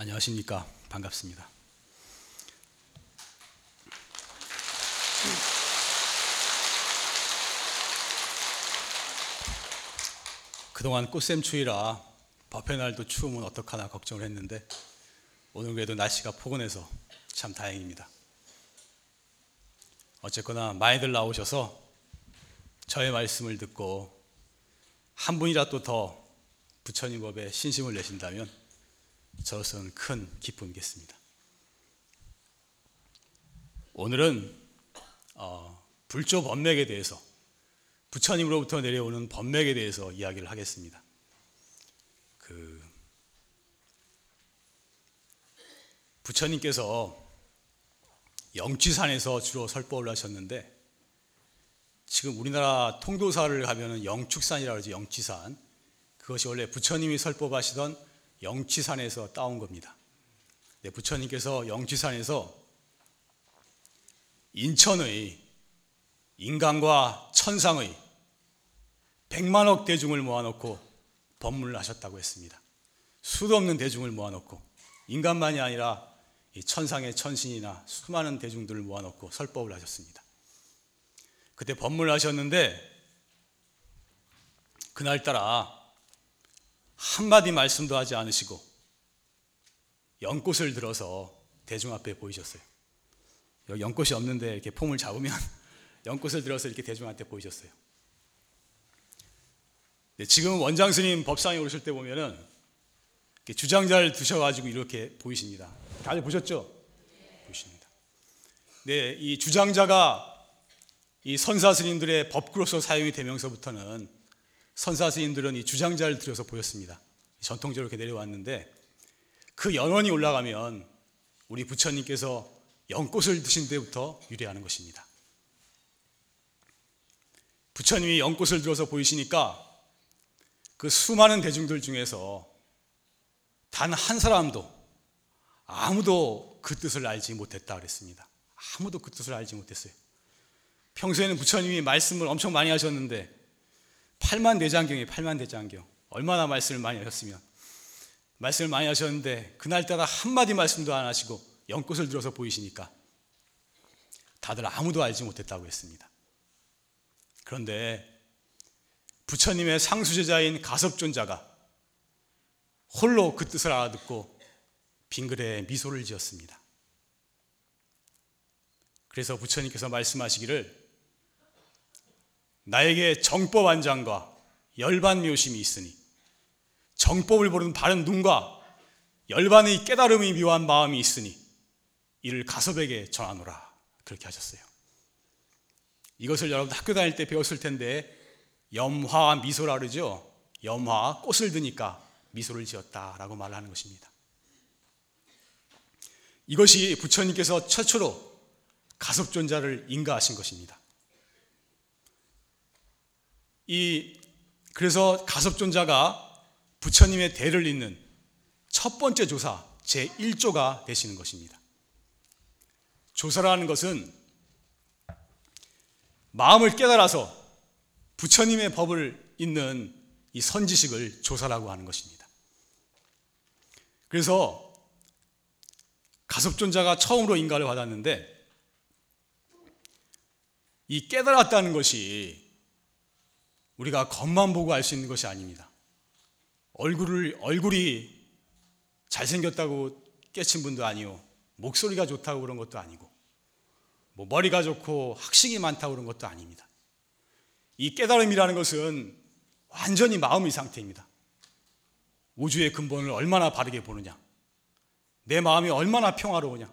안녕하십니까. 반갑습니다. 그동안 꽃샘 추위라 법회 날도 추우면 어떡하나 걱정을 했는데 오늘 그래도 날씨가 포근해서 참 다행입니다. 어쨌거나 많이들 나오셔서 저의 말씀을 듣고 한 분이라도 더 부처님 법에 신심을 내신다면 저로서는 큰 기쁨이겠습니다. 오늘은 어, 불조 법맥에 대해서 부처님으로부터 내려오는 법맥에 대해서 이야기를 하겠습니다. 그 부처님께서 영취산에서 주로 설법을 하셨는데 지금 우리나라 통도사를 가면은 영축산이라고 그러죠. 영취산. 그것이 원래 부처님이 설법하시던 영취산에서 따온 겁니다. 네, 부처님께서 영취산에서 인천의 인간과 천상의 백만억 대중을 모아놓고 법문을 하셨다고 했습니다. 수도 없는 대중을 모아놓고 인간만이 아니라 천상의 천신이나 수많은 대중들을 모아놓고 설법을 하셨습니다. 그때 법문을 하셨는데 그날따라 한마디 말씀도 하지 않으시고 연꽃을 들어서 대중 앞에 보이셨어요. 연꽃이 없는데 이렇게 폼을 잡으면 연꽃을 들어서 이렇게 대중한테 보이셨어요. 지금 원장 스님 법상에 오르실 때 보면은 주장자를 두셔가지고 이렇게 보이십니다. 다들 보셨죠? 보십니다. 네, 이 주장자가 이 선사 스님들의 법구로서 사용이 되면서부터는 선사 스님들은 이 주장자를 들여서 보였습니다. 전통적으로 이렇게 내려왔는데 그 연원이 올라가면 우리 부처님께서 연꽃을 드신 때부터 유래하는 것입니다. 부처님이 연꽃을 들어서 보이시니까 그 수많은 대중들 중에서 단 한 사람도 아무도 그 뜻을 알지 못했다 그랬습니다. 아무도 그 뜻을 알지 못했어요. 평소에는 부처님이 말씀을 엄청 많이 하셨는데 8만 대장경이 8만 대장경 얼마나 말씀을 많이 하셨으면 말씀을 많이 하셨는데 그날따라 한마디 말씀도 안 하시고 연꽃을 들어서 보이시니까 다들 아무도 알지 못했다고 했습니다. 그런데 부처님의 상수제자인 가섭존자가 홀로 그 뜻을 알아듣고 빙글에 미소를 지었습니다. 그래서 부처님께서 말씀하시기를 나에게 정법 안장과 열반 묘심이 있으니 정법을 보는 바른 눈과 열반의 깨달음이 묘한 마음이 있으니 이를 가섭에게 전하노라 그렇게 하셨어요. 이것을 여러분 학교 다닐 때 배웠을 텐데 염화 미소라 그러죠. 염화 꽃을 드니까 미소를 지었다라고 말하는 것입니다. 이것이 부처님께서 최초로 가섭존자를 인가하신 것입니다. 이 그래서 가섭존자가 부처님의 대를 잇는 첫 번째 조사 제 1조가 되시는 것입니다. 조사라는 것은 마음을 깨달아서 부처님의 법을 잇는 이 선지식을 조사라고 하는 것입니다. 그래서 가섭존자가 처음으로 인가를 받았는데 이 깨달았다는 것이 우리가 겉만 보고 알 수 있는 것이 아닙니다. 얼굴을 얼굴이 잘생겼다고 깨친 분도 아니요. 목소리가 좋다고 그런 것도 아니고 뭐 머리가 좋고 학식이 많다고 그런 것도 아닙니다. 이 깨달음이라는 것은 완전히 마음의 상태입니다. 우주의 근본을 얼마나 바르게 보느냐. 내 마음이 얼마나 평화로우냐,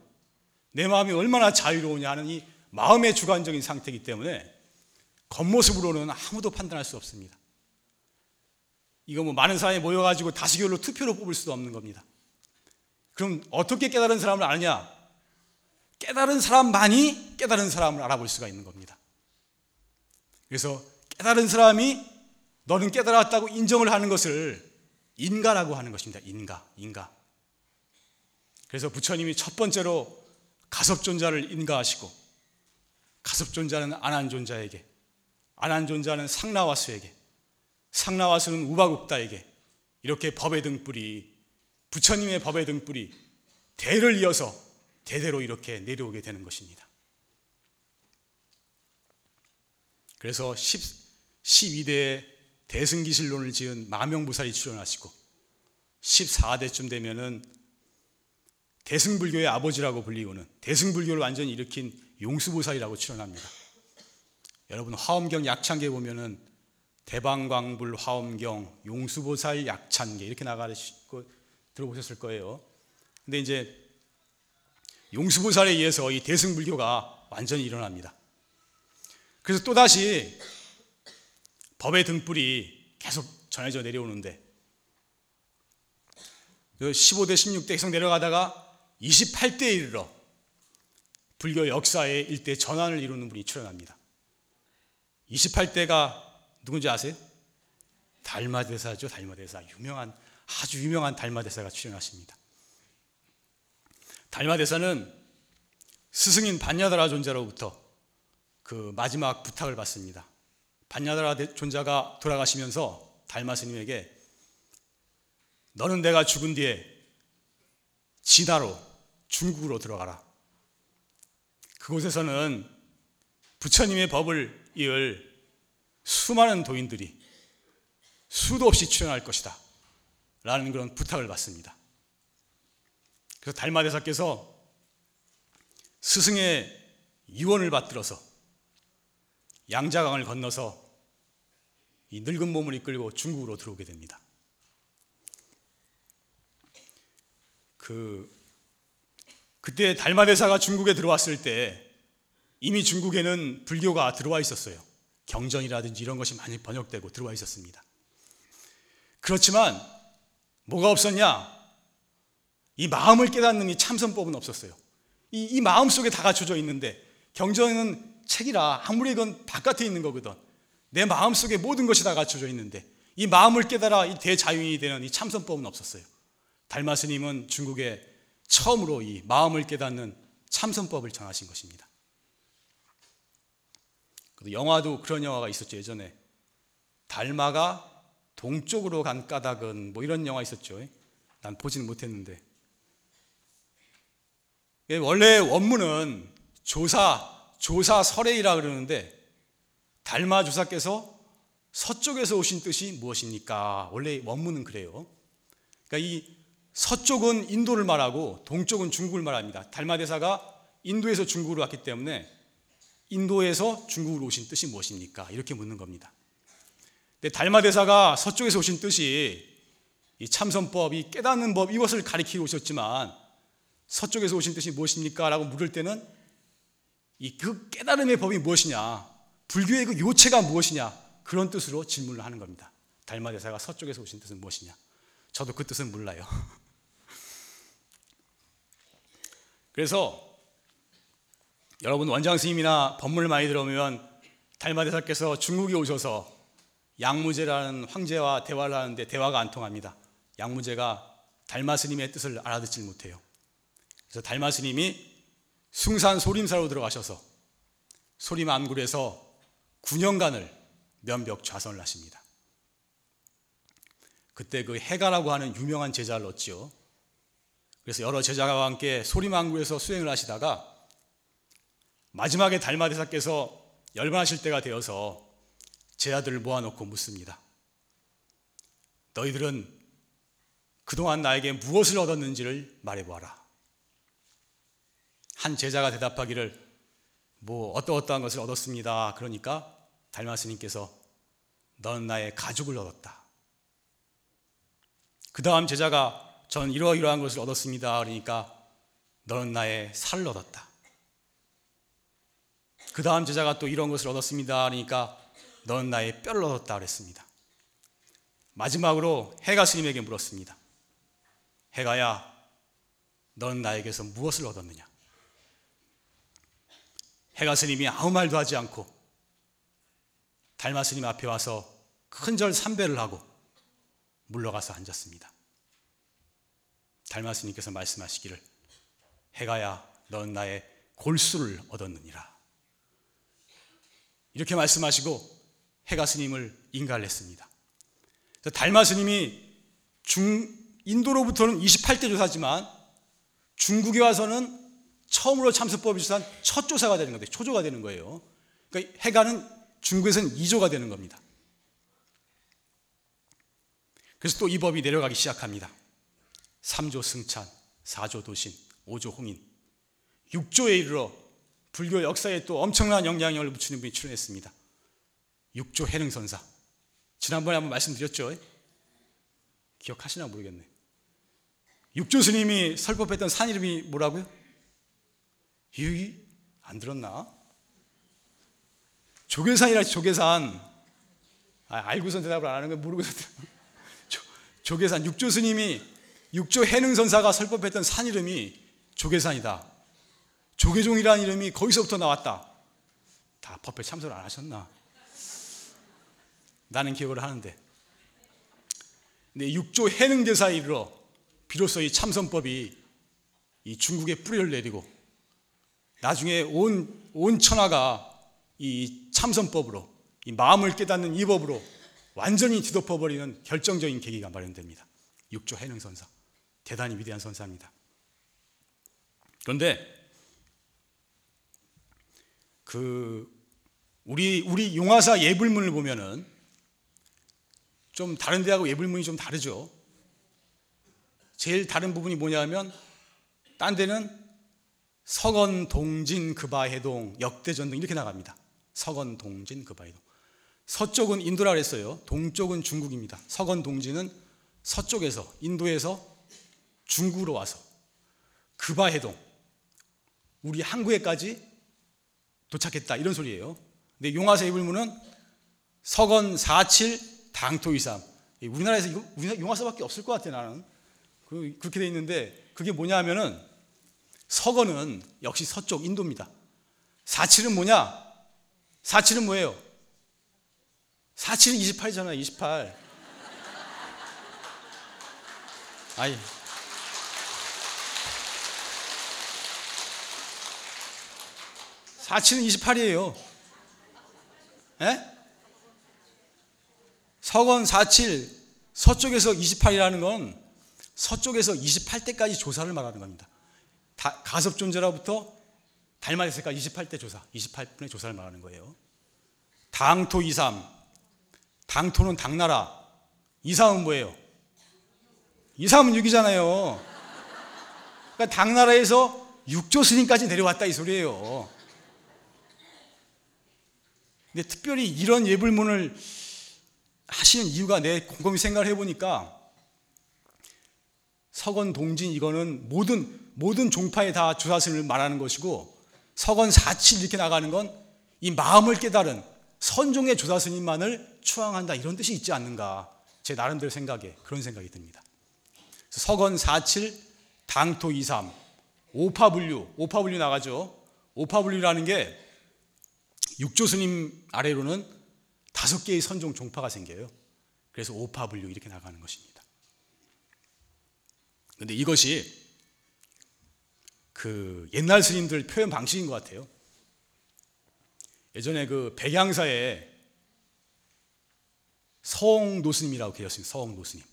내 마음이 얼마나 자유로우냐 하는 이 마음의 주관적인 상태이기 때문에 겉모습으로는 아무도 판단할 수 없습니다. 이거 뭐 많은 사람이 모여가지고 다수결로 투표로 뽑을 수도 없는 겁니다. 그럼 어떻게 깨달은 사람을 아느냐? 깨달은 사람만이 깨달은 사람을 알아볼 수가 있는 겁니다. 그래서 깨달은 사람이 너는 깨달았다고 인정을 하는 것을 인가라고 하는 것입니다. 인가, 인가. 그래서 부처님이 첫 번째로 가섭존자를 인가하시고 가섭존자는 안한존자에게 안한존자는 상나와수에게 상나와수는 우바국다에게 이렇게 법의 등불이 부처님의 법의 등불이 대를 이어서 대대로 이렇게 내려오게 되는 것입니다. 그래서 10, 12대에 대승기실론을 지은 마명보살이 출연하시고 14대쯤 되면은 대승불교의 아버지라고 불리우는 대승불교를 완전히 일으킨 용수보살이라고 출연합니다. 여러분 화엄경 약창계 보면은 대방광불 화엄경 용수보살 약창계 이렇게 나가시고 들어보셨을 거예요. 근데 이제 용수보살에 의해서 이 대승불교가 완전히 일어납니다. 그래서 또다시 법의 등불이 계속 전해져 내려오는데 15대, 16대 계속 내려가다가 28대에 이르러 불교 역사의 일대 전환을 이루는 분이 출연합니다. 28대가 누군지 아세요? 달마대사죠, 달마대사. 유명한, 아주 유명한 달마대사가 출연하십니다. 달마대사는 스승인 반야다라 존자로부터 그 마지막 부탁을 받습니다. 반야다라 존자가 돌아가시면서 달마 스님에게 너는 내가 죽은 뒤에 진화로 중국으로 들어가라. 그곳에서는 부처님의 법을 이을 수많은 도인들이 수도 없이 출연할 것이다. 라는 그런 부탁을 받습니다. 그래서 달마대사께서 스승의 유언을 받들어서 양자강을 건너서 이 늙은 몸을 이끌고 중국으로 들어오게 됩니다. 그 그때 달마대사가 중국에 들어왔을 때 이미 중국에는 불교가 들어와 있었어요. 경전이라든지 이런 것이 많이 번역되고 들어와 있었습니다. 그렇지만 뭐가 없었냐? 이 마음을 깨닫는 이 참선법은 없었어요. 이, 이 마음 속에 다 갖춰져 있는데 경전은 책이라 아무리 이건 바깥에 있는 거거든. 내 마음 속에 모든 것이 다 갖춰져 있는데 이 마음을 깨달아 이 대자유인이 되는 이 참선법은 없었어요. 달마 스님은 중국에 처음으로 이 마음을 깨닫는 참선법을 전하신 것입니다. 영화도 그런 영화가 있었죠 예전에 달마가 동쪽으로 간 까닭은 뭐 이런 영화 있었죠. 난 보지는 못했는데 원래 원문은 조사 조사 설해이라 그러는데 달마 조사께서 서쪽에서 오신 뜻이 무엇입니까? 원래 원문은 그래요. 그러니까 이 서쪽은 인도를 말하고 동쪽은 중국을 말합니다. 달마 대사가 인도에서 중국으로 왔기 때문에 인도에서 중국으로 오신 뜻이 무엇입니까? 이렇게 묻는 겁니다. 근데 달마 대사가 서쪽에서 오신 뜻이 이 참선법, 이 깨닫는 법 이것을 가리키고 오셨지만 서쪽에서 오신 뜻이 무엇입니까? 라고 물을 때는 이 그 깨달음의 법이 무엇이냐? 불교의 그 요체가 무엇이냐? 그런 뜻으로 질문을 하는 겁니다. 달마 대사가 서쪽에서 오신 뜻은 무엇이냐? 저도 그 뜻은 몰라요. 그래서 여러분 원장 스님이나 법문을 많이 들어보면 달마대사께서 중국에 오셔서 양무제라는 황제와 대화를 하는데 대화가 안 통합니다. 양무제가 달마 스님의 뜻을 알아듣질 못해요. 그래서 달마 스님이 숭산 소림사로 들어가셔서 소림 안굴에서 9년간을 면벽 좌선을 하십니다. 그때 그 해가라고 하는 유명한 제자를 얻지요. 그래서 여러 제자와 함께 소림왕구에서 수행을 하시다가 마지막에 달마대사께서 열반하실 때가 되어서 제자들을 모아놓고 묻습니다. 너희들은 그동안 나에게 무엇을 얻었는지를 말해보아라. 한 제자가 대답하기를 뭐 어떠어떠한 것을 얻었습니다. 그러니까 달마스님께서 너는 나의 가죽을 얻었다. 그 다음 제자가 전 이러이러한 것을 얻었습니다. 그러니까 너는 나의 살을 얻었다. 그 다음 제자가 또 이런 것을 얻었습니다. 그러니까 너는 나의 뼈를 얻었다 그랬습니다. 마지막으로 해가 스님에게 물었습니다. 해가야, 너는 나에게서 무엇을 얻었느냐? 해가 스님이 아무 말도 하지 않고 달마 스님 앞에 와서 큰절 삼배를 하고 물러가서 앉았습니다. 달마 스님께서 말씀하시기를 해가야 넌 나의 골수를 얻었느니라. 이렇게 말씀하시고 해가 스님을 인가를 했습니다. 달마 스님이 중 인도로부터는 28대 조사지만 중국에 와서는 처음으로 참선법을 조사한 첫 조사가 되는 건데 초조가 되는 거예요. 그러니까 해가는 중국에서는 2조가 되는 겁니다. 그래서 또 이 법이 내려가기 시작합니다. 3조 승찬, 4조 도신, 5조 홍인, 6조에 이르러 불교 역사에 또 엄청난 영향력을 미치는 분이 출연했습니다. 6조 해능선사. 지난번에 한번 말씀드렸죠? 기억하시나 모르겠네. 6조 스님이 설법했던 산 이름이 뭐라고요? 이, 안 들었나? 조계산이라 조계산. 아, 알고선 대답을 안 하는 거 모르고서 조계산. 6조 스님이 6조 해능선사가 설법했던 산 이름이 조계산이다. 조계종이라는 이름이 거기서부터 나왔다. 다 법회 참석을 안 하셨나? 나는 기억을 하는데. 근데 6조 해능대사에 이르러 비로소 이 참선법이 이 중국에 뿌리를 내리고 나중에 온, 온 천하가 이 참선법으로 이 마음을 깨닫는 이 법으로 완전히 뒤덮어버리는 결정적인 계기가 마련됩니다. 6조 해능선사. 대단히 위대한 선사입니다. 그런데 그 우리 우리 용화사 예불문을 보면은 좀 다른 데하고 예불문이 좀 다르죠. 제일 다른 부분이 뭐냐면 딴 데는 서건 동진 급바해동 역대전등 이렇게 나갑니다. 서건 동진 급바해동. 서쪽은 인도라 그랬어요. 동쪽은 중국입니다. 서건 동진은 서쪽에서 인도에서 중국으로 와서 급바해동 우리 항구에까지 도착했다 이런 소리예요. 근데 용화사 이불문은 서건 47 당토 23 우리나라에서 이거 우리나라 용화사밖에 없을 것 같아 나는 그, 그렇게 돼 있는데 그게 뭐냐면은 서건은 역시 서쪽 인도입니다. 47은 뭐냐? 47은 뭐예요? 47은 28이잖아 28 아이 4치는 28이에요. 예? 서건 47 서쪽에서 28이라는 건 서쪽에서 28대까지 조사를 말하는 겁니다. 다, 가섭 존재로부터 달마에서까지 28대 조사, 28분의 조사를 말하는 거예요. 당토 23. 당토는 당나라. 23은 뭐예요? 23은 6이잖아요. 그러니까 당나라에서 6조 스님까지 내려왔다 이 소리예요. 근데 특별히 이런 예불문을 하시는 이유가 내 곰곰이 생각을 해보니까 서건 동진 이거는 모든 모든 종파에 다 주사스님을 말하는 것이고 서건 사칠 이렇게 나가는 건 이 마음을 깨달은 선종의 조사스님만을 추앙한다 이런 뜻이 있지 않는가 제 나름대로 생각에 그런 생각이 듭니다. 서건 47 당토 23 오파분류 오파분류 나가죠. 오파분류라는 게 육조스님 아래로는 다섯 개의 선종 종파가 생겨요. 그래서 오파 분류 이렇게 나가는 것입니다. 근데 이것이 그 옛날 스님들 표현 방식인 것 같아요. 예전에 그 백양사에 서홍 노스님이라고 계셨습니다. 서홍 노스님.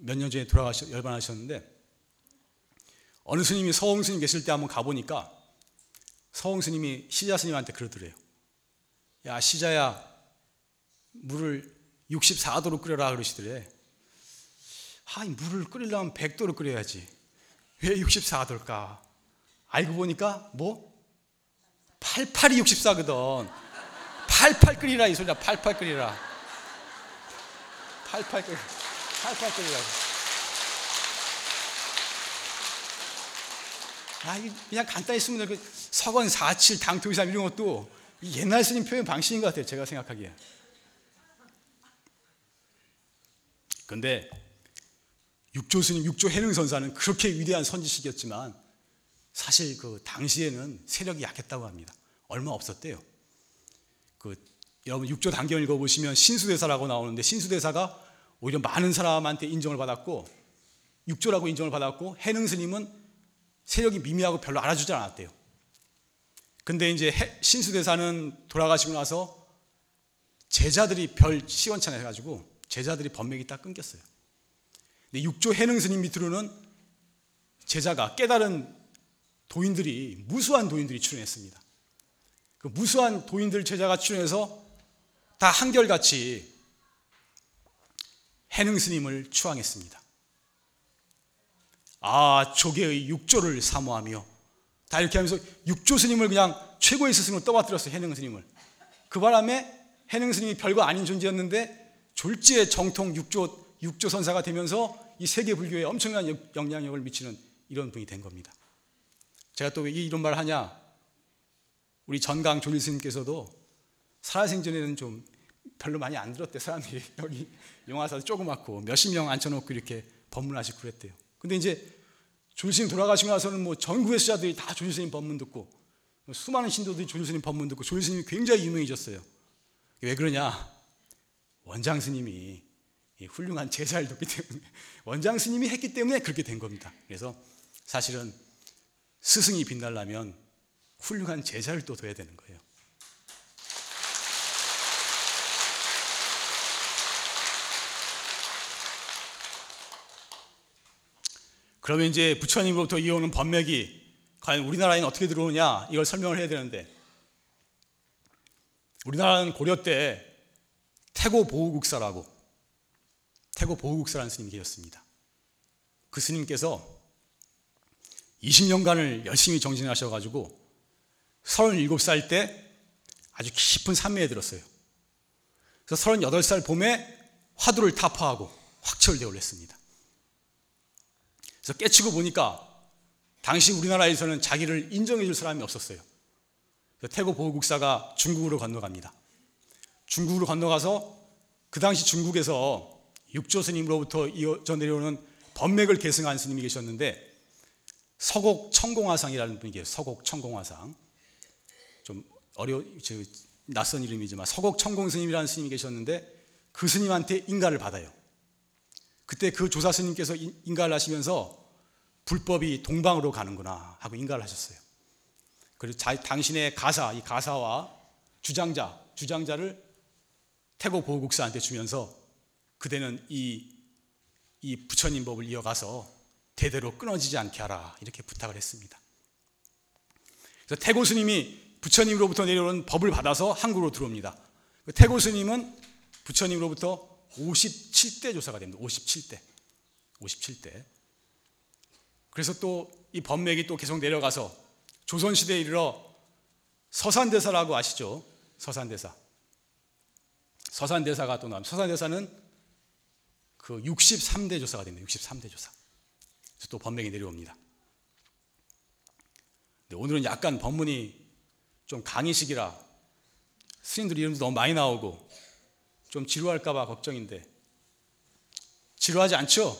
몇 년 전에 돌아가셔 열반하셨는데 어느 스님이 서홍 스님 계실 때 한번 가보니까 서홍 스님이 시자 스님한테 그러더래요. 야, 시자야, 물을 64도로 끓여라 그러시더래. 아, 물을 끓이려면 100도로 끓여야지. 왜 64도일까? 알고 보니까 뭐? 88이 64거든. 88 끓이라 이 소리야. 88 끓이라. 88 끓이라. 88 끓이라 아, 그냥 간단히 쓰면 그 서건 47 당토이삼 이런 것도 옛날 스님 표현 방식인 것 같아요. 제가 생각하기에. 근데 육조 스님, 육조 해능 선사는 그렇게 위대한 선지식이었지만 사실 그 당시에는 세력이 약했다고 합니다. 얼마 없었대요. 그 여러분 육조 단경 읽어보시면 신수대사라고 나오는데 신수대사가 오히려 많은 사람한테 인정을 받았고 육조라고 인정을 받았고 해능 스님은 세력이 미미하고 별로 알아주지 않았대요. 근데 이제 신수대사는 돌아가시고 나서 제자들이 별 시원찮아 해가지고 제자들이 법맥이 딱 끊겼어요. 근데 육조 해능 스님 밑으로는 제자가 깨달은 도인들이 무수한 도인들이 출연했습니다. 그 무수한 도인들 제자가 출연해서 다 한결같이 해능 스님을 추앙했습니다. 아, 조계의 육조를 사모하며 다 이렇게 하면서 육조 스님을 그냥 최고의 스승으로 떠받들었어요. 해능 스님을. 그 바람에 해능 스님이 별거 아닌 존재였는데 졸지의 정통 육조 육조 선사가 되면서 이 세계 불교에 엄청난 영향력을 미치는 이런 분이 된 겁니다. 제가 또 왜 이런 말 하냐? 우리 전강 조일 스님께서도 살아생전에는 좀 별로 많이 안 들었대 사람들이 여기 영화사도 조그맣고 몇십 명 앉혀놓고 이렇게 법문하시고 그랬대요. 근데 이제 조일스님 돌아가시고 나서는 뭐 전국의 수자들이 다 조일스님 법문 듣고 뭐 수많은 신도들이 조일스님 법문 듣고 조일스님이 굉장히 유명해졌어요. 왜 그러냐? 원장 스님이 훌륭한 제사를 뒀기 때문에 원장 스님이 했기 때문에 그렇게 된 겁니다. 그래서 사실은 스승이 빛나려면 훌륭한 제사를 또 둬야 되는 거예요. 그러면 이제 부처님으로부터 이어오는 법맥이 과연 우리나라에는 어떻게 들어오냐 이걸 설명을 해야 되는데 우리나라는 고려 때 태고 보호국사라고 태고 보호국사라는 스님이 계셨습니다. 그 스님께서 20년간을 열심히 정진하셔가지고 37살 때 아주 깊은 산매에 들었어요. 그래서 38살 봄에 화두를 타파하고 확철대오를 했습니다. 그래서 깨치고 보니까 당시 우리나라에서는 자기를 인정해 줄 사람이 없었어요. 태고 보호국사가 중국으로 건너갑니다. 중국으로 건너가서 그 당시 중국에서 육조 스님으로부터 이어져 내려오는 법맥을 계승한 스님이 계셨는데 서곡 청공화상이라는 분이 계세요. 서곡 청공화상. 좀 어려 낯선 이름이지만 서곡 청공 스님이라는 스님이 계셨는데 그 스님한테 인가를 받아요. 그때 그 조사 스님께서 인가를 하시면서 불법이 동방으로 가는구나 하고 인가를 하셨어요. 그리고 자, 당신의 가사, 이 가사와 주장자, 주장자를 태국 보호국사한테 주면서 그대는 이, 이 부처님 법을 이어가서 대대로 끊어지지 않게 하라 이렇게 부탁을 했습니다. 그래서 태고 스님이 부처님으로부터 내려오는 법을 받아서 한국으로 들어옵니다. 그 태고 스님은 부처님으로부터 57대 조사가 됩니다. 57대. 57대. 그래서 또이 법맥이 또 계속 내려가서 조선시대에 이르러 서산대사라고 아시죠? 서산대사. 서산대사가 또 나옵니다. 서산대사는 그 63대 조사가 됩니다. 63대 조사. 그래서 또 법맥이 내려옵니다. 오늘은 약간 법문이 좀 강의식이라 스님들 이름도 너무 많이 나오고 좀 지루할까봐 걱정인데 지루하지 않죠?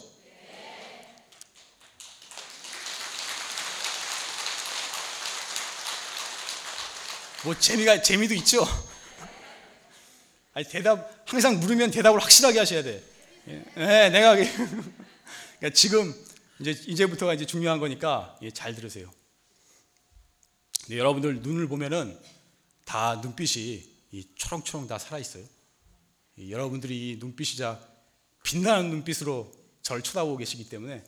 뭐 재미가 재미도 있죠. 아니 대답 항상 물으면 대답을 확실하게 하셔야 돼. 네, 내가 그러니까 지금 이제 이제부터가 이제 중요한 거니까 예, 잘 들으세요. 여러분들 눈을 보면은 다 눈빛이 초롱초롱 다 살아 있어요. 여러분들이 눈빛이자 빛나는 눈빛으로 저를 쳐다보고 계시기 때문에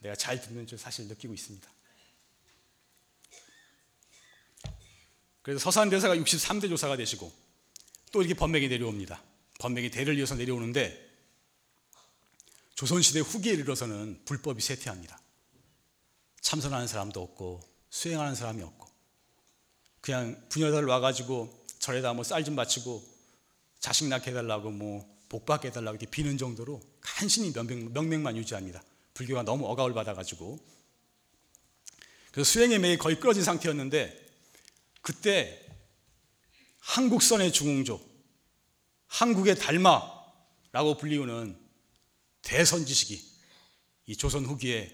내가 잘 듣는 줄 사실 느끼고 있습니다. 그래서 서산 대사가 63대 조사가 되시고 또 이렇게 법맥이 내려옵니다. 법맥이 대를 이어서 내려오는데 조선시대 후기에 이르러서는 불법이 쇠퇴합니다. 참선하는 사람도 없고 수행하는 사람이 없고 그냥 부녀들 와가지고 절에다 뭐 쌀 좀 바치고 자식 낳게 해달라고 뭐 복 받게 해달라고 이렇게 비는 정도로 간신히 명맥, 명맥만 유지합니다. 불교가 너무 억압을 받아가지고 그래서 수행의 맥이 거의 끊어진 상태였는데 그때 한국선의 중흥조, 한국의 달마라고 불리우는 대선지식이 이 조선 후기에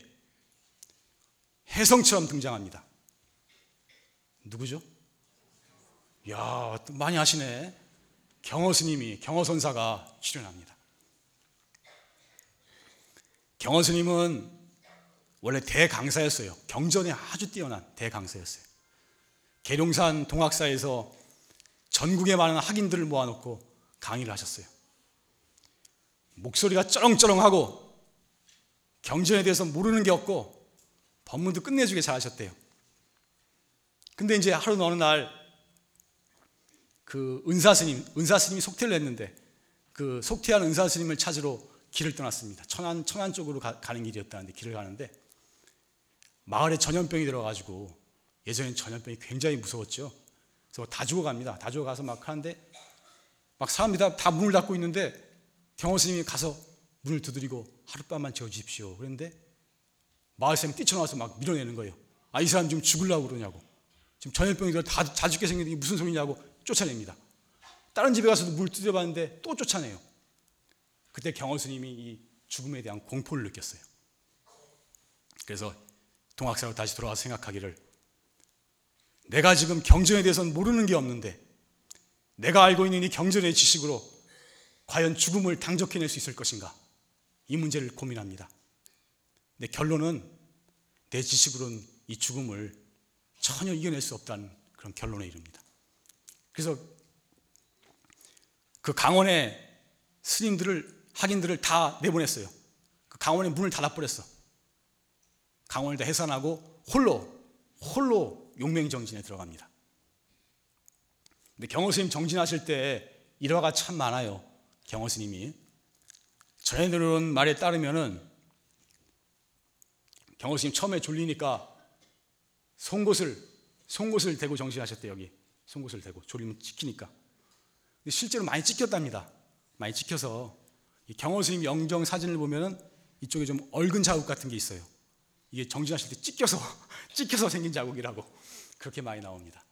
혜성처럼 등장합니다. 누구죠? 야, 많이 아시네. 경호 스님이, 경호 선사가 출연합니다. 경호 스님은 원래 대강사였어요. 경전에 아주 뛰어난 대강사였어요. 계룡산 동학사에서 전국에 많은 학인들을 모아놓고 강의를 하셨어요. 목소리가 쩌렁쩌렁하고 경전에 대해서 모르는 게 없고 법문도 끝내주게 잘하셨대요. 근데 이제 하루 어느 날 그 은사 스님, 은사 스님이 속퇴를 했는데 그 속퇴한 은사 스님을 찾으러 길을 떠났습니다. 천안 천안 쪽으로 가, 는 길이었다는데 길을 가는데 마을에 전염병이 들어가지고 예전엔 전염병이 굉장히 무서웠죠. 그래서 다 죽어갑니다. 다 죽어가서 막 하는데 막 사람들이 다, 다 문을 닫고 있는데 경호 스님이 가서 문을 두드리고 하룻밤만 재워주십시오. 그런데 마을 사람이 뛰쳐나와서 막 밀어내는 거예요. 아, 이 사람 지금 죽으려고 그러냐고. 지금 전염병이 다, 다 죽게 생겼는데 이게 무슨 소리냐고 쫓아냅니다. 다른 집에 가서도 물 두드려봤는데 또 쫓아내요. 그때 경호 스님이 이 죽음에 대한 공포를 느꼈어요. 그래서 동학사로 다시 돌아와서 생각하기를 내가 지금 경전에 대해서는 모르는 게 없는데 내가 알고 있는 이 경전의 지식으로 과연 죽음을 당적해낼 수 있을 것인가? 이 문제를 고민합니다. 근데 결론은 내 지식으로는 이 죽음을 전혀 이겨낼 수 없다는 그런 결론에 이릅니다. 그래서 그 강원의 스님들을 학인들을 다 내보냈어요. 그 강원의 문을 닫아버렸어. 강원을 다 해산하고 홀로 홀로 용맹 정진에 들어갑니다. 근데 경호 스님 정진하실 때 일화가 참 많아요. 경호 스님이 전해 들은 말에 따르면은 경호 스님 처음에 졸리니까 송곳을 송곳을 대고 정신하셨대 여기 송곳을 대고 졸리면 찍히니까. 근데 실제로 많이 찍혔답니다. 많이 찍혀서. 경호 스님 영정 사진을 보면은 이쪽에 좀 얼근 자국 같은 게 있어요. 이게 정진하실 때 찍혀서 찍혀서 생긴 자국이라고 그렇게 많이 나옵니다.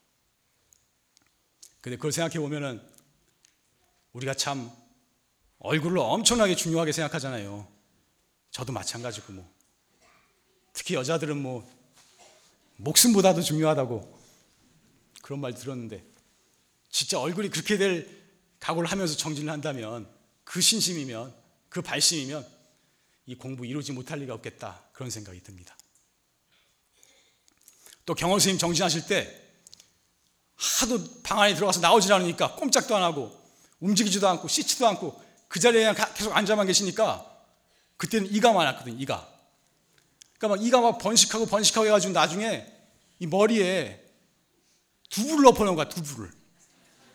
근데 그걸 생각해 보면은 우리가 참 얼굴을 엄청나게 중요하게 생각하잖아요. 저도 마찬가지고 뭐. 특히 여자들은 뭐 목숨보다도 중요하다고 그런 말 들었는데 진짜 얼굴이 그렇게 될 각오를 하면서 정진을 한다면 그 신심이면 그 발심이면 이 공부 이루지 못할 리가 없겠다 그런 생각이 듭니다. 또 경호 스님 정진하실 때 하도 방 안에 들어가서 나오질 않으니까 꼼짝도 안 하고 움직이지도 않고 씻지도 않고 그 자리에 계속 앉아만 계시니까 그때는 이가 많았거든 이가 그러니까 막 이가 막 번식하고 번식하고 해가지고 나중에 이 머리에 두부를 엎어놓은 거야, 두부를.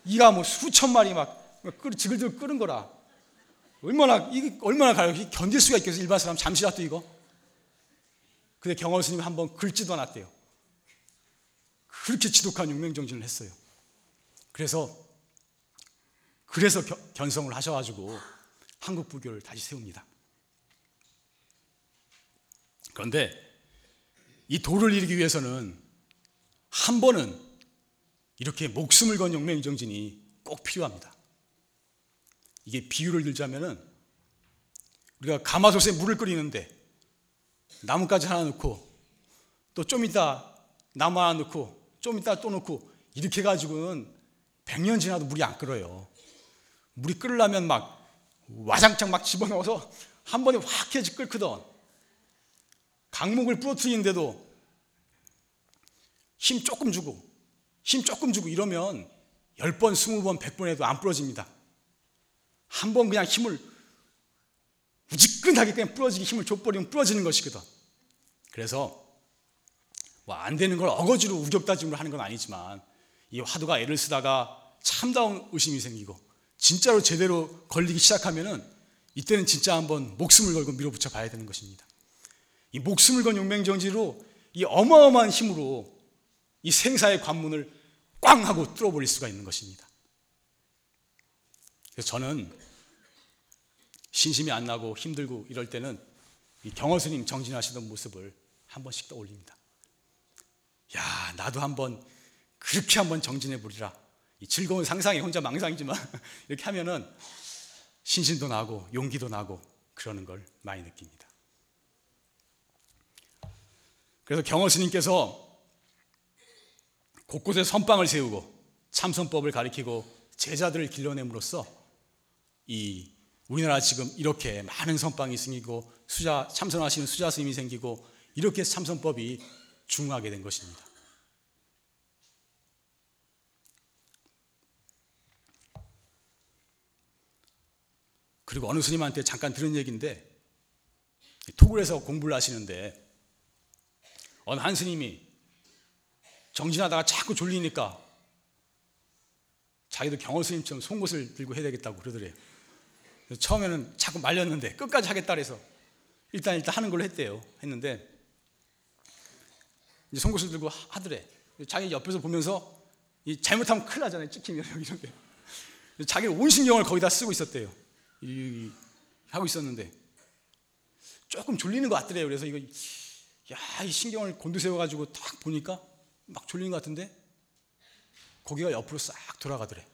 이가 뭐 수천 마리 막 지글지글 끓은 거라. 얼마나, 이게 얼마나 가요? 견딜 수가 있겠어, 일반 사람 잠시라도 이거? 근데 경원 스님이 한번 긁지도 않았대요. 그렇게 지독한 용맹정진을 했어요. 그래서, 그래서 견성을 하셔가지고 한국 불교를 다시 세웁니다. 그런데 이 도를 이루기 위해서는 한 번은 이렇게 목숨을 건 용맹정진이 꼭 필요합니다. 이게 비유를 들자면은 우리가 가마솥에 물을 끓이는데 나뭇가지 하나 넣고 또 좀 이따 나무 하나 넣고 좀 이따 또 넣고 이렇게 가지고는 100년 지나도 물이 안 끓어요. 물이 끓으려면 막 와장창 막 집어넣어서 한 번에 확 해지 끓거든. 강목을 부러뜨리는데도 힘 조금 주고 힘 조금 주고 이러면 10번, 20번, 100번 해도 안 부러집니다. 한 번 그냥 힘을 우지끈하게 그냥 부러지게 힘을 줘버리면 부러지는 것이거든. 그래서 뭐 안 되는 걸 어거지로 우격다짐으로 하는 건 아니지만 이 화두가 애를 쓰다가 참다운 의심이 생기고 진짜로 제대로 걸리기 시작하면은 이때는 진짜 한번 목숨을 걸고 밀어붙여 봐야 되는 것입니다. 이 목숨을 건 용맹정지로 이 어마어마한 힘으로 이 생사의 관문을 꽝 하고 뚫어버릴 수가 있는 것입니다. 그래서 저는 신심이 안 나고 힘들고 이럴 때는 이 경허스님 정진하시던 모습을 한 번씩 떠올립니다. 야, 나도 한번 그렇게 한번 정진해 보리라. 이 즐거운 상상이 혼자 망상이지만 이렇게 하면은 신심도 나고 용기도 나고 그러는 걸 많이 느낍니다. 그래서 경허스님께서 곳곳에 선방을 세우고 참선법을 가리키고 제자들을 길러냄으로써 이 우리나라 지금 이렇게 많은 선방이 생기고 수자 참선하시는 수자 스님이 생기고 이렇게 참선법이 중하게 된 것입니다. 그리고 어느 스님한테 잠깐 들은 얘기인데 토굴에서 공부를 하시는데 어느 한 스님이 정진하다가 자꾸 졸리니까 자기도 경호 스님처럼 송곳을 들고 해야 되겠다고 그러더래요. 처음에는 자꾸 말렸는데 끝까지 하겠다 그래서 일단 일단 하는 걸로 했대요. 했는데 이제 송곳을 들고 하더래. 자기 옆에서 보면서 이 잘못하면 큰일 나잖아요. 찍히면 이렇게. 자기 온 신경을 거기다 쓰고 있었대요. 이, 하고 있었는데 조금 졸리는 것 같더래요. 그래서 이거 야, 이 신경을 곤두세워 가지고 딱 보니까 막 졸리는 것 같은데 고개가 옆으로 싹 돌아가더래.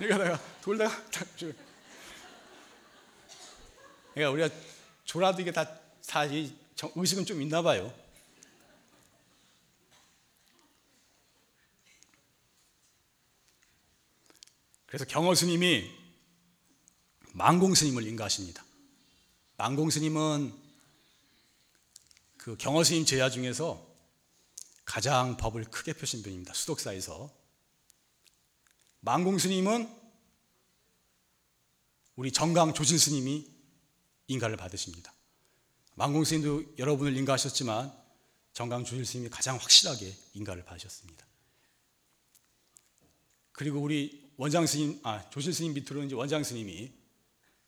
내가 내가 돌다가 딱 그러니까 우리가 졸아도 이게 다, 다 의식은 좀 있나 봐요. 그래서 경호 스님이 망공 스님을 인가하십니다. 망공 스님은 그 경호 스님 제자 중에서 가장 법을 크게 펴신 분입니다. 수독사에서. 망공 스님은 우리 정강 조실 스님이 인가를 받으십니다. 망공 스님도 여러 분을 인가하셨지만 정강 조실 스님이 가장 확실하게 인가를 받으셨습니다. 그리고 우리 원장 스님, 아, 조실 스님 밑으로는 이제 원장 스님이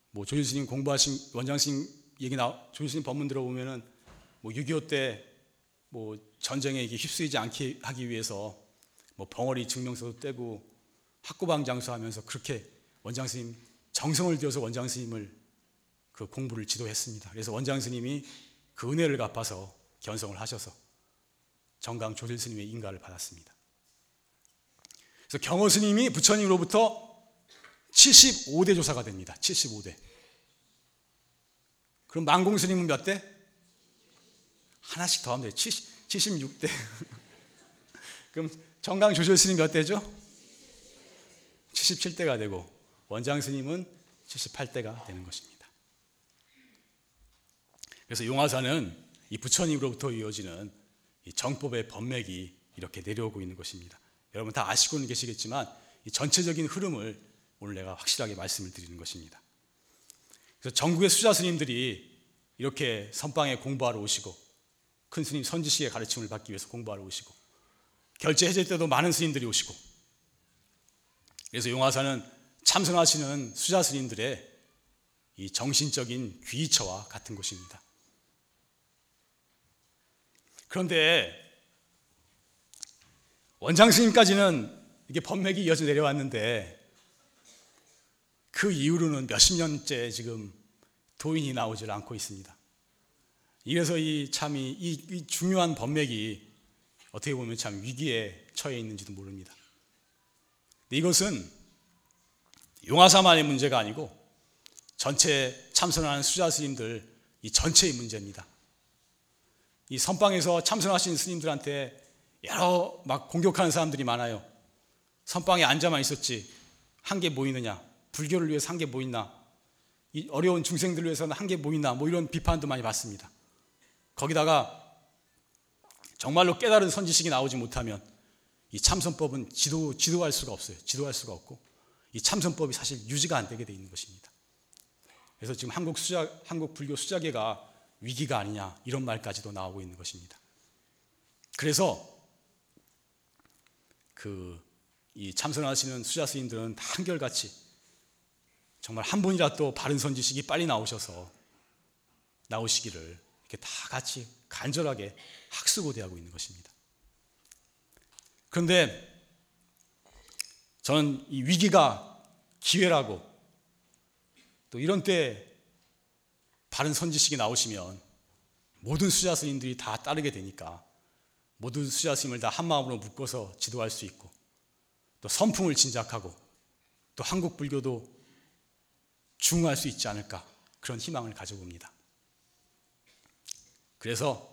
뭐 조실 스님 공부하신 원장 스님 얘기 나, 조실 스님 법문 들어보면은 뭐6.25 때뭐 전쟁에 휩쓸리지 않게 하기 위해서 뭐 벙어리 증명서도 떼고 학구방 장수하면서 그렇게 원장 스님 정성을 들여서 원장 스님을 그 공부를 지도했습니다. 그래서 원장 스님이 그 은혜를 갚아서 견성을 하셔서 정강 조실 스님의 인가를 받았습니다. 그래서 경호 스님이 부처님으로부터 75대 조사가 됩니다. 75대. 그럼 만공 스님은 몇 대? 하나씩 더 하면 돼요. 70, 76대. 그럼 정강 조실 스님 몇 대죠? 77대가 되고 원장 스님은 78대가 되는 것입니다. 그래서 용화사는 이 부처님으로부터 이어지는 이 정법의 법맥이 이렇게 내려오고 있는 것입니다. 여러분 다 아시고는 계시겠지만 이 전체적인 흐름을 오늘 내가 확실하게 말씀을 드리는 것입니다. 그래서 전국의 수자 스님들이 이렇게 선방에 공부하러 오시고 큰 스님 선지식의 가르침을 받기 위해서 공부하러 오시고 결제 해제 때도 많은 스님들이 오시고 그래서 용화사는 참선하시는 수자 스님들의 이 정신적인 귀처와 같은 곳입니다. 그런데 원장 스님까지는 이게 법맥이 이어져 내려왔는데 그 이후로는 몇십 년째 지금 도인이 나오질 않고 있습니다. 이래서 이 참이 이, 이 중요한 법맥이 어떻게 보면 참 위기에 처해 있는지도 모릅니다. 이것은 용화사만의 문제가 아니고 전체 참선하는 수자 스님들 이 전체의 문제입니다. 이 선방에서 참선하신 스님들한테 여러 막 공격하는 사람들이 많아요. 선방에 앉아만 있었지 한개뭐 있느냐? 불교를 위해서 한개뭐 있나? 이 어려운 중생들을 위해서는 한개뭐 있나? 뭐 이런 비판도 많이 받습니다. 거기다가 정말로 깨달은 선지식이 나오지 못하면 이 참선법은 지도, 지도할 수가 없어요. 지도할 수가 없고 이 참선법이 사실 유지가 안 되게 돼 있는 것입니다. 그래서 지금 한국 수자, 한국 불교 수자계가 위기가 아니냐 이런 말까지도 나오고 있는 것입니다. 그래서 그 이 참선하시는 수자 스님들은 한결같이 정말 한 분이라도 바른 선지식이 빨리 나오셔서 나오시기를 이렇게 다 같이 간절하게 학수고대하고 있는 것입니다. 그런데 저는 이 위기가 기회라고 또 이런 때 바른 선지식이 나오시면 모든 수자 스님들이 다 따르게 되니까 모든 수자 스님을 다 한 마음으로 묶어서 지도할 수 있고 또 선풍을 진작하고 또 한국 불교도 중흥할 수 있지 않을까 그런 희망을 가져봅니다. 그래서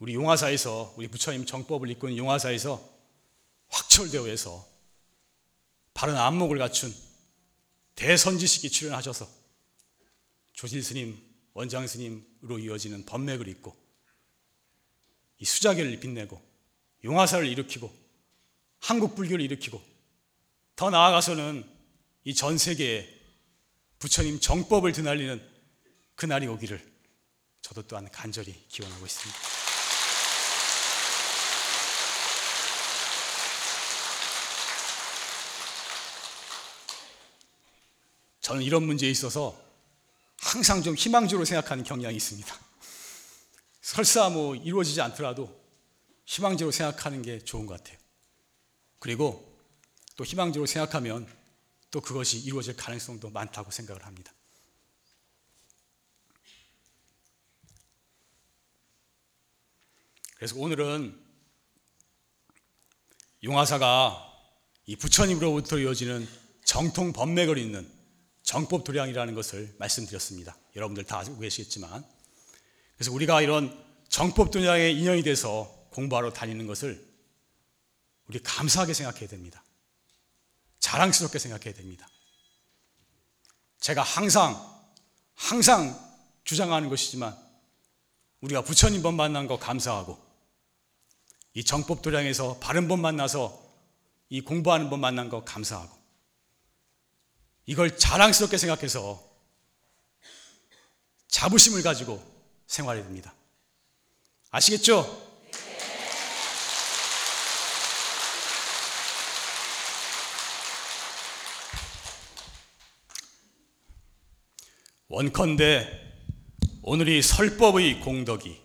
우리 용화사에서 우리 부처님 정법을 이끄는 용화사에서 확철대오에서 바른 안목을 갖춘 대선지식이 출연하셔서 조실 스님, 원장 스님으로 이어지는 법맥을 잇고 이 수자계를 빛내고 용화사를 일으키고 한국 불교를 일으키고 더 나아가서는 이 전 세계에 부처님 정법을 드날리는 그날이 오기를 저도 또한 간절히 기원하고 있습니다. 저는 이런 문제에 있어서 항상 좀 희망적으로 생각하는 경향이 있습니다. 설사 뭐 이루어지지 않더라도 희망적으로 생각하는 게 좋은 것 같아요. 그리고 또 희망적으로 생각하면 또 그것이 이루어질 가능성도 많다고 생각을 합니다. 그래서 오늘은 용화사가 이 부처님으로부터 이어지는 정통 법맥을 잇는 정법 도량이라는 것을 말씀드렸습니다. 여러분들 다 알고 계시겠지만 그래서 우리가 이런 정법 도량에 인연이 돼서 공부하러 다니는 것을 우리 감사하게 생각해야 됩니다. 자랑스럽게 생각해야 됩니다. 제가 항상 항상 주장하는 것이지만 우리가 부처님 법 만난 거 감사하고 이 정법 도량에서 바른 법 만나서 이 공부하는 법 만난 거 감사하고 이걸 자랑스럽게 생각해서 자부심을 가지고 생활해야 됩니다. 아시겠죠? 원컨대 오늘이 설법의 공덕이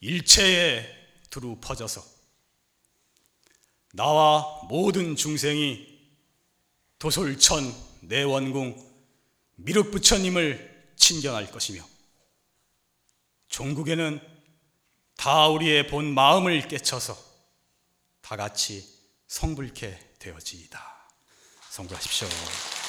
일체에 두루 퍼져서 나와 모든 중생이 도솔천 내원궁 미륵부처님을 친견할 것이며 종국에는 다 우리의 본 마음을 깨쳐서 다 같이 성불케 되어지이다. 성불하십시오.